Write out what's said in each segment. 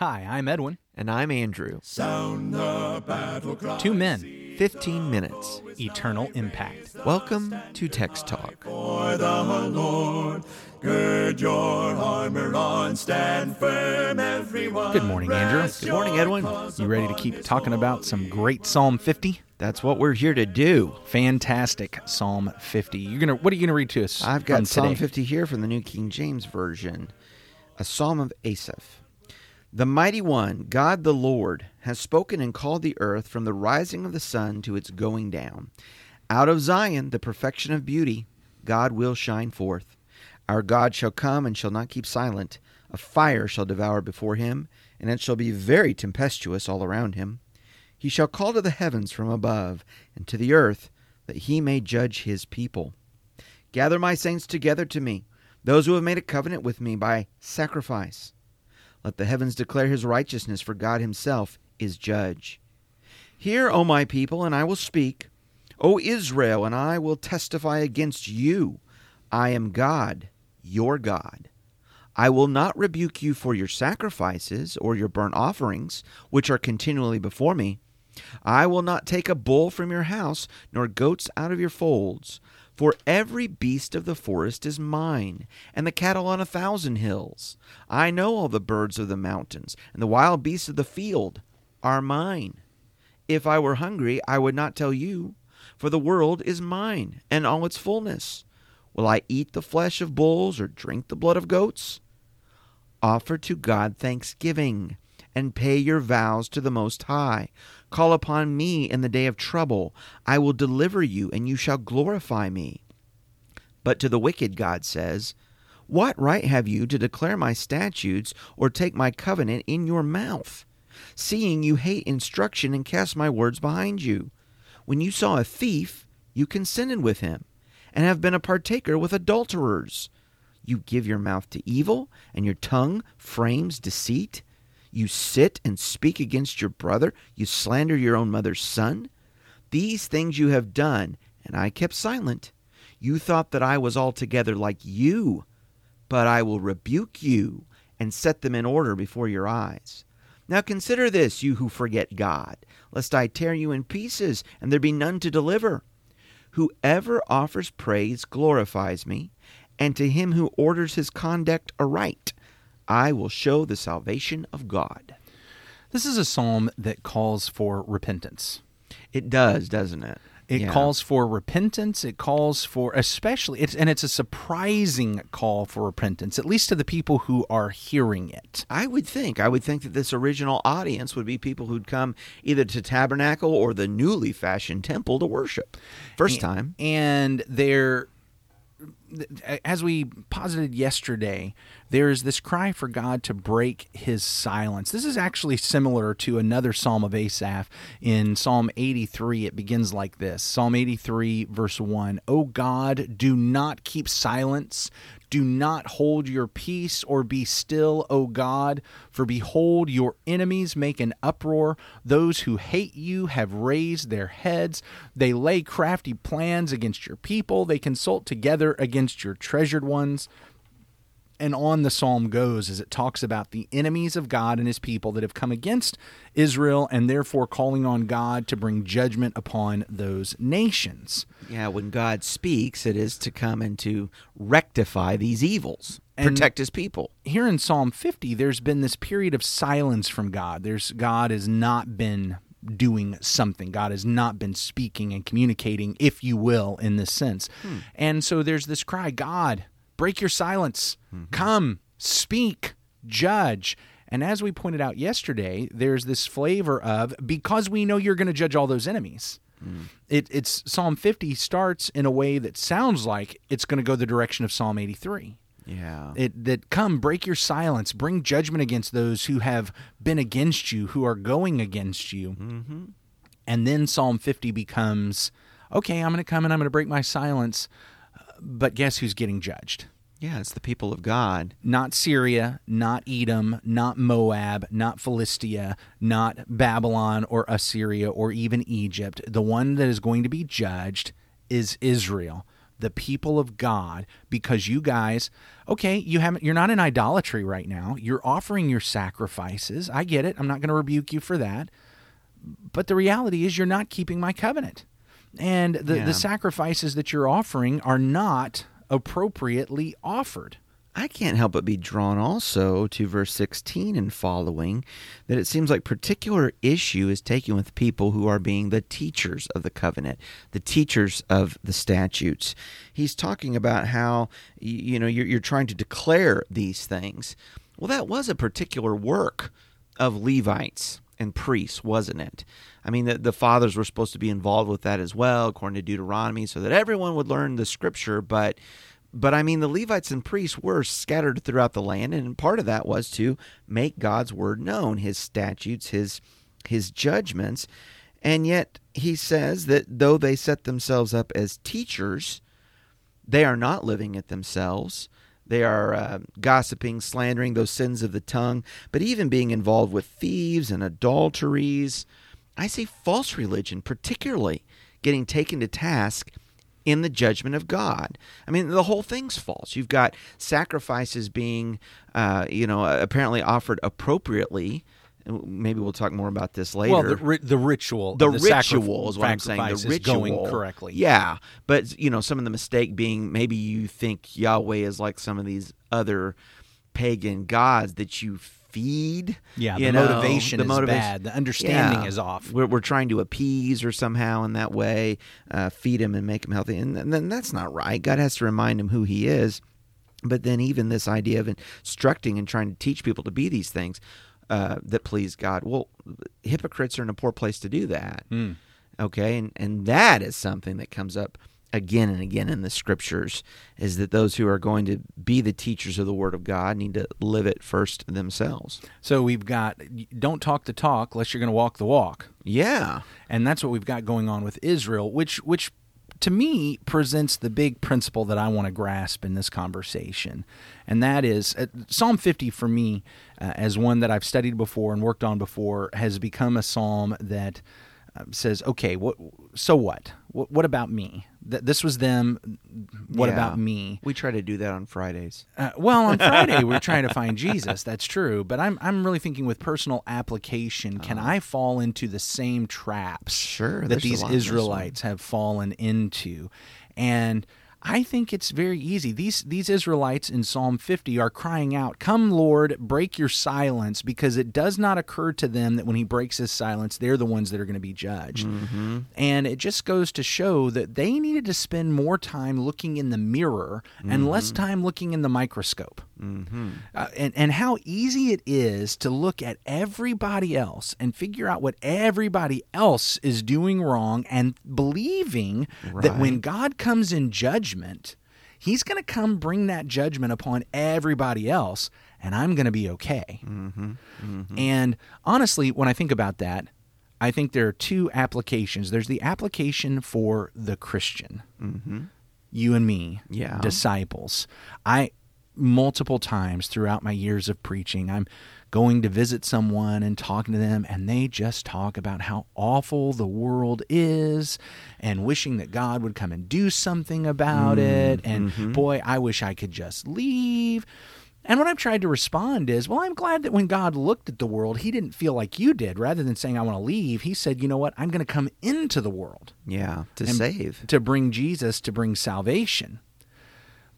Hi, I'm Edwin. And I'm Andrew. Sound the battle cry. Two men, 15 minutes. eternal impact. Welcome to Text Talk. For the Lord, gird your armor on, stand firm, everyone. Good morning, Andrew. Good morning, Edwin. You ready to keep talking about some great Psalm 50? That's what we're here to do. Fantastic Psalm 50. You're gonna. What are you gonna read to us? I've from got Psalm today? 50 here from the New King James Version, a psalm of Asaph. The mighty one, God the Lord, has spoken and called the earth from the rising of the sun to its going down. Out of Zion, the perfection of beauty, God will shine forth. Our God shall come and shall not keep silent. A fire shall devour before him, and it shall be very tempestuous all around him. He shall call to the heavens from above, and to the earth, that he may judge his people. Gather my saints together to me, those who have made a covenant with me by sacrifice. Let the heavens declare his righteousness, for God himself is judge. Hear, O my people, and I will speak. O Israel, and I will testify against you. I am God, your God. I will not rebuke you for your sacrifices or your burnt offerings, which are continually before me. I will not take a bull from your house, nor goats out of your folds. For every beast of the forest is mine, and the cattle on a thousand hills. I know all the birds of the mountains, and the wild beasts of the field are mine. If I were hungry, I would not tell you, for the world is mine, and all its fullness. Will I eat the flesh of bulls, or drink the blood of goats? Offer to God thanksgiving, and pay your vows to the Most High. Call upon me in the day of trouble. I will deliver you, and you shall glorify me. But to the wicked, God says, What right have you to declare my statutes or take my covenant in your mouth? Seeing you hate instruction and cast my words behind you. When you saw a thief, you consented with him, and have been a partaker with adulterers. You give your mouth to evil, and your tongue frames deceit. You sit and speak against your brother. You slander your own mother's son. These things you have done, and I kept silent. You thought that I was altogether like you, but I will rebuke you and set them in order before your eyes. Now consider this, you who forget God, lest I tear you in pieces, and there be none to deliver. Whoever offers praise glorifies me, and to him who orders his conduct aright, I will show the salvation of God. This is a psalm that calls for repentance. It does, doesn't it? It Yeah. calls for repentance. It calls for, especially, it's, and it's a surprising call for repentance, at least to the people who are hearing it. I would think. I would think that this original audience would be people who'd come either to Tabernacle or the newly fashioned temple to worship. First time. And they're, as we posited yesterday, there's this cry for God to break his silence. This is actually similar to another Psalm of Asaph in Psalm 83. It begins like this Psalm 83, verse 1 O God, do not keep silence. Do not hold your peace or be still, O God, for behold, your enemies make an uproar. Those who hate you have raised their heads. They lay crafty plans against your people. They consult together against your treasured ones and on the psalm goes as it talks about the enemies of God and his people that have come against Israel and therefore calling on God to bring judgment upon those nations. Yeah, when God speaks, it is to come and to rectify these evils, And- protect his people. Here in Psalm 50 there's been this period of silence from God. There's God has not been doing something. God has not been speaking and communicating if you will in this sense. Hmm. And so there's this cry, God, break your silence. Mm-hmm. Come, speak, judge. And as we pointed out yesterday, there's this flavor of because we know you're going to judge all those enemies. Hmm. It, it's Psalm 50 starts in a way that sounds like it's going to go the direction of Psalm 83. Yeah. It, that come break your silence, bring judgment against those who have been against you, who are going against you. Mm-hmm. And then Psalm 50 becomes, okay, I'm going to come and I'm going to break my silence, but guess who's getting judged? yeah, it's the people of God. Not Syria, not Edom, not Moab, not Philistia, not Babylon or Assyria or even Egypt. The one that is going to be judged is Israel. The people of God because you guys, okay, you haven't you're not in idolatry right now. You're offering your sacrifices. I get it. I'm not going to rebuke you for that. But the reality is you're not keeping my covenant. And the, Yeah. the sacrifices that you're offering are not appropriately offered. I can't help but be drawn also to verse 16 and following that it seems like particular issue is taken with people who are being the teachers of the covenant, the teachers of the statutes. He's talking about how you know you're, you're trying to declare these things. Well, that was a particular work of Levites and priests, wasn't it? I mean, the, the fathers were supposed to be involved with that as well, according to Deuteronomy, so that everyone would learn the scripture. But, but I mean, the Levites and priests were scattered throughout the land, and part of that was to make God's word known, His statutes, His His judgments, and yet He says that though they set themselves up as teachers, they are not living it themselves. They are uh, gossiping, slandering those sins of the tongue, but even being involved with thieves and adulteries. I see false religion, particularly getting taken to task in the judgment of God. I mean, the whole thing's false. You've got sacrifices being, uh, you know, apparently offered appropriately. Maybe we'll talk more about this later Well, the, ri- the ritual, the, sacrif- ritual is what I'm saying. The is going ritual, correctly. Yeah, but you know, some of the mistake being maybe you think Yahweh is like some of these other pagan gods that you feed. Yeah, you the know, motivation the is motivation- bad. The understanding Yeah. is off. We're, we're trying to appease or somehow in that way uh, feed him and make him healthy, and, and then that's not right. God has to remind him who he is. But then even this idea of instructing and trying to teach people to be these things uh, that please God, well, hypocrites are in a poor place to do that. Hmm. Okay, and and that is something that comes up again and again in the scriptures is that those who are going to be the teachers of the word of God need to live it first themselves. So we've got don't talk the talk unless you're going to walk the walk. Yeah. and that's what we've got going on with Israel, which which to me presents the big principle that I want to grasp in this conversation, and that is uh, Psalm 50 for me, uh, as one that I've studied before and worked on before, has become a psalm that says, "Okay, what? So what? What, what about me? Th- this was them. What Yeah. about me?" We try to do that on Fridays. Uh, well, on Friday we're trying to find Jesus. That's true, but I'm I'm really thinking with personal application. Can I fall into the same traps Sure, that these lot in this Israelites have fallen into? And I think it's very easy. These these Israelites in Psalm 50 are crying out, "Come, Lord, break your silence," because it does not occur to them that when He breaks His silence, they're the ones that are going to be judged. Mm-hmm. And it just goes to show that they needed to spend more time looking in the mirror and less time looking in the microscope. Mm-hmm. Uh, and, and how easy it is to look at everybody else and figure out what everybody else is doing wrong and believing that when God comes in judgment, he's going to come bring that judgment upon everybody else and I'm going to be okay. Mm-hmm. Mm-hmm. And honestly, when I think about that, I think there are two applications. There's the application for the Christian, mm-hmm. you and me, Yeah. disciples. I multiple times throughout my years of preaching, I'm going to visit someone and talking to them, and they just talk about how awful the world is and wishing that God would come and do something about it. Mm, and mm-hmm. boy, I wish I could just leave. And what I've tried to respond is, well, I'm glad that when God looked at the world, he didn't feel like you did. Rather than saying, I want to leave, he said, you know what? I'm going to come into the world Yeah, to save. to bring Jesus, to bring salvation.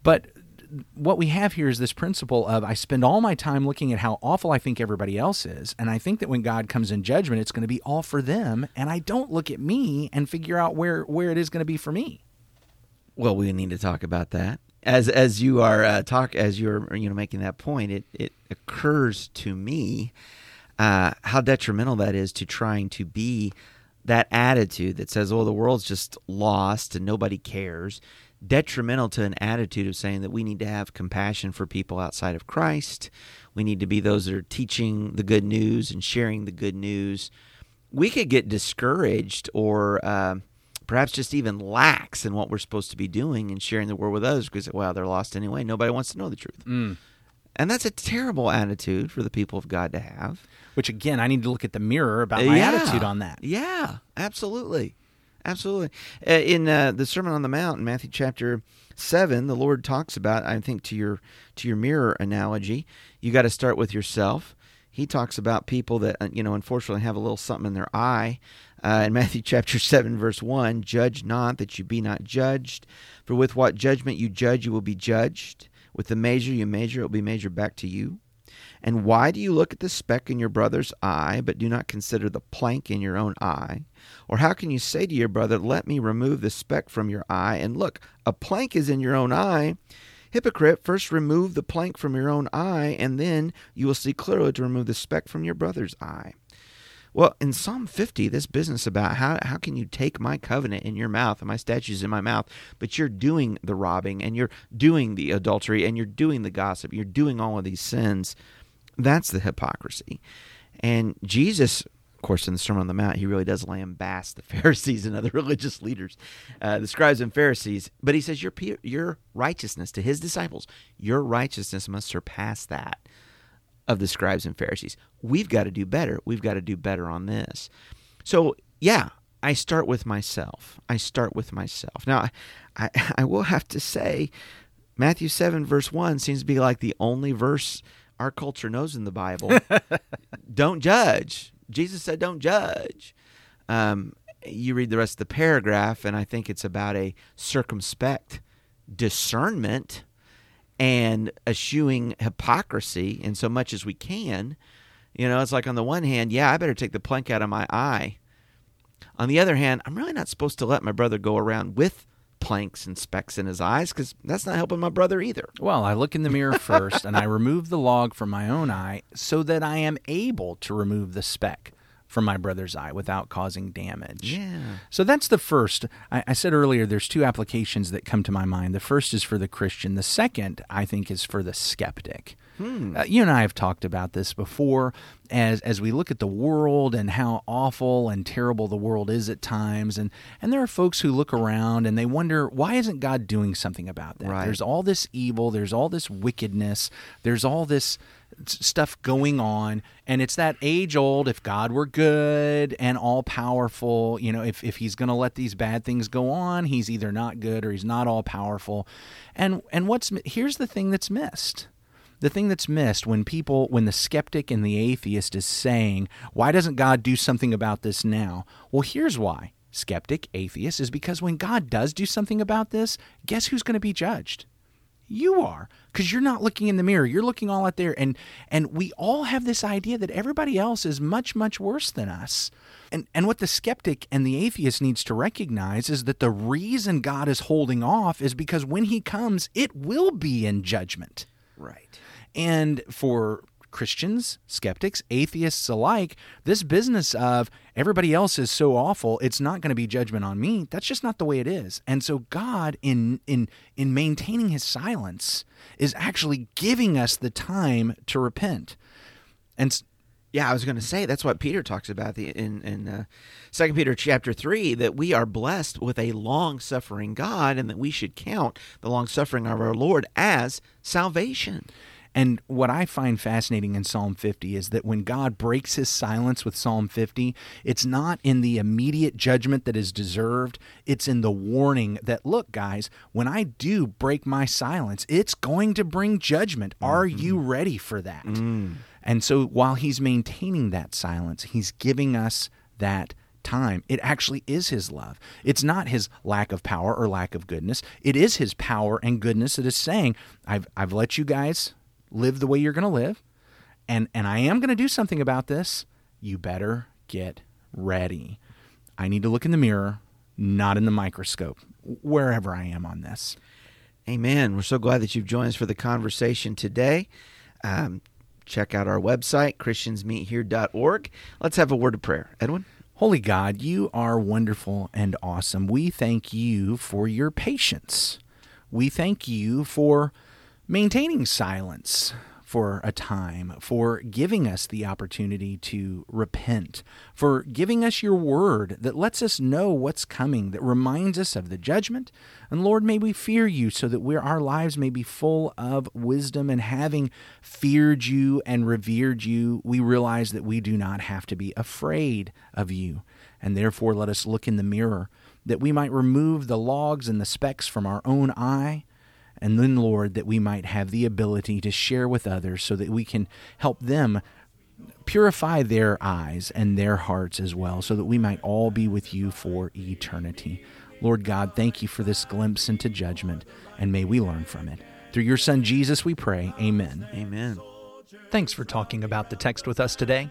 But what we have here is this principle of I spend all my time looking at how awful I think everybody else is, and I think that when God comes in judgment, it's going to be all for them, and I don't look at me and figure out where where it is going to be for me. Well, we need to talk about that. As as you are uh, talk as you're you know making that point, it it occurs to me uh, how detrimental that is to trying to be that attitude that says, "Oh, the world's just lost and nobody cares." Detrimental to an attitude of saying that we need to have compassion for people outside of Christ. We need to be those that are teaching the good news and sharing the good news. We could get discouraged or. Uh, perhaps just even lax in what we're supposed to be doing and sharing the word with others because well they're lost anyway nobody wants to know the truth and that's a terrible attitude for the people of god to have Which again, I need to look at the mirror about my Yeah. attitude on that. yeah absolutely Absolutely. Uh, in uh, the Sermon on the Mount, in Matthew chapter seven, the Lord talks about. I think to your to your mirror analogy, you got to start with yourself. He talks about people that uh, you know, unfortunately, have a little something in their eye. Uh, in Matthew chapter seven, verse one, judge not that you be not judged, for with what judgment you judge, you will be judged. With the measure you measure, it will be measured back to you. And why do you look at the speck in your brother's eye, but do not consider the plank in your own eye? Or how can you say to your brother, Let me remove the speck from your eye, and look, a plank is in your own eye? Hypocrite, first remove the plank from your own eye, and then you will see clearly to remove the speck from your brother's eye. Well, in Psalm 50, this business about how, how can you take my covenant in your mouth and my statutes in my mouth, but you're doing the robbing and you're doing the adultery and you're doing the gossip, you're doing all of these sins. That's the hypocrisy. And Jesus, of course, in the Sermon on the Mount, he really does lambast the Pharisees and other religious leaders, uh, the scribes and Pharisees. But he says, your, your righteousness to his disciples, your righteousness must surpass that of the scribes and Pharisees. We've got to do better. We've got to do better on this. So, yeah, I start with myself. I start with myself. Now, I, I will have to say, Matthew 7, verse 1 seems to be like the only verse our culture knows in the Bible. don't judge. Jesus said, don't judge. Um, you read the rest of the paragraph, and I think it's about a circumspect discernment and eschewing hypocrisy in so much as we can. You know, it's like on the one hand, yeah, I better take the plank out of my eye. On the other hand, I'm really not supposed to let my brother go around with planks and specks in his eyes because that's not helping my brother either. Well, I look in the mirror first and I remove the log from my own eye so that I am able to remove the speck from my brother's eye without causing damage. Yeah. So that's the first. I, I, said earlier there's two applications that come to my mind. The first is for the Christian, the second, I think, is for the skeptic. Hmm. Uh, you and I have talked about this before as as we look at the world and how awful and terrible the world is at times and and there are folks who look around and they wonder why isn't God doing something about that? Right. There's all this evil, there's all this wickedness, there's all this stuff going on and it's that age old if god were good and all powerful you know if, if he's going to let these bad things go on he's either not good or he's not all powerful and and what's here's the thing that's missed the thing that's missed when people when the skeptic and the atheist is saying why doesn't god do something about this now? Well here's why. Skeptic atheist is because when god does do something about this guess who's going to be judged? You are because you're not looking in the mirror. You're looking all out there and and we all have this idea that everybody else is much much worse than us. And and what the skeptic and the atheist needs to recognize is that the reason god is holding off is because when he comes it will be in judgment right and for Christians, skeptics, atheists alike, this business of everybody else is so awful, it's not going to be judgment on me. That's just not the way it is. And so God in in in maintaining his silence is actually giving us the time to repent. And yeah, I was going to say that's what Peter talks about in in uh, Second Peter chapter three that we are blessed with a long suffering God, and that we should count the long suffering of our Lord as salvation. And what I find fascinating in Psalm 50 is that when God breaks his silence with Psalm 50, it's not in the immediate judgment that is deserved, it's in the warning that, look, guys, when I do break my silence, it's going to bring judgment. Mm-hmm. Are you ready for that? Mm. And so while he's maintaining that silence, he's giving us that time. It actually is his love. It's not his lack of power or lack of goodness. It is his power and goodness that is saying, I've, I've let you guys live the way you're going to live, and and I am going to do something about this. You better get ready. I need to look in the mirror, not in the microscope, wherever I am on this. Amen. We're so glad that you've joined us for the conversation today. Um, check out our website, christiansmeethere.org. Let's have a word of prayer. Edwin? Holy God, you are wonderful and awesome. We thank you for your patience. We thank you for maintaining silence for a time, for giving us the opportunity to repent, for giving us your word that lets us know what's coming, that reminds us of the judgment. And Lord, may we fear you so that our lives may be full of wisdom. And having feared you and revered you, we realize that we do not have to be afraid of you. And therefore, let us look in the mirror that we might remove the logs and the specks from our own eye. And then, Lord, that we might have the ability to share with others so that we can help them purify their eyes and their hearts as well, so that we might all be with you for eternity. Lord God, thank you for this glimpse into judgment, and may we learn from it. Through your Son Jesus, we pray. Amen. Amen. Thanks for talking about the text with us today.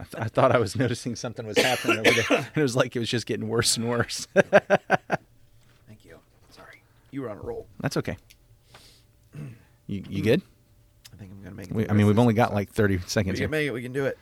I, th- I thought I was noticing something was happening over there. and It was like it was just getting worse and worse. Thank you. Sorry. You were on a roll. That's okay. You, you good? I think I'm going to make it. We, I mean, we've only got like 30 seconds. We can here. make it. We can do it.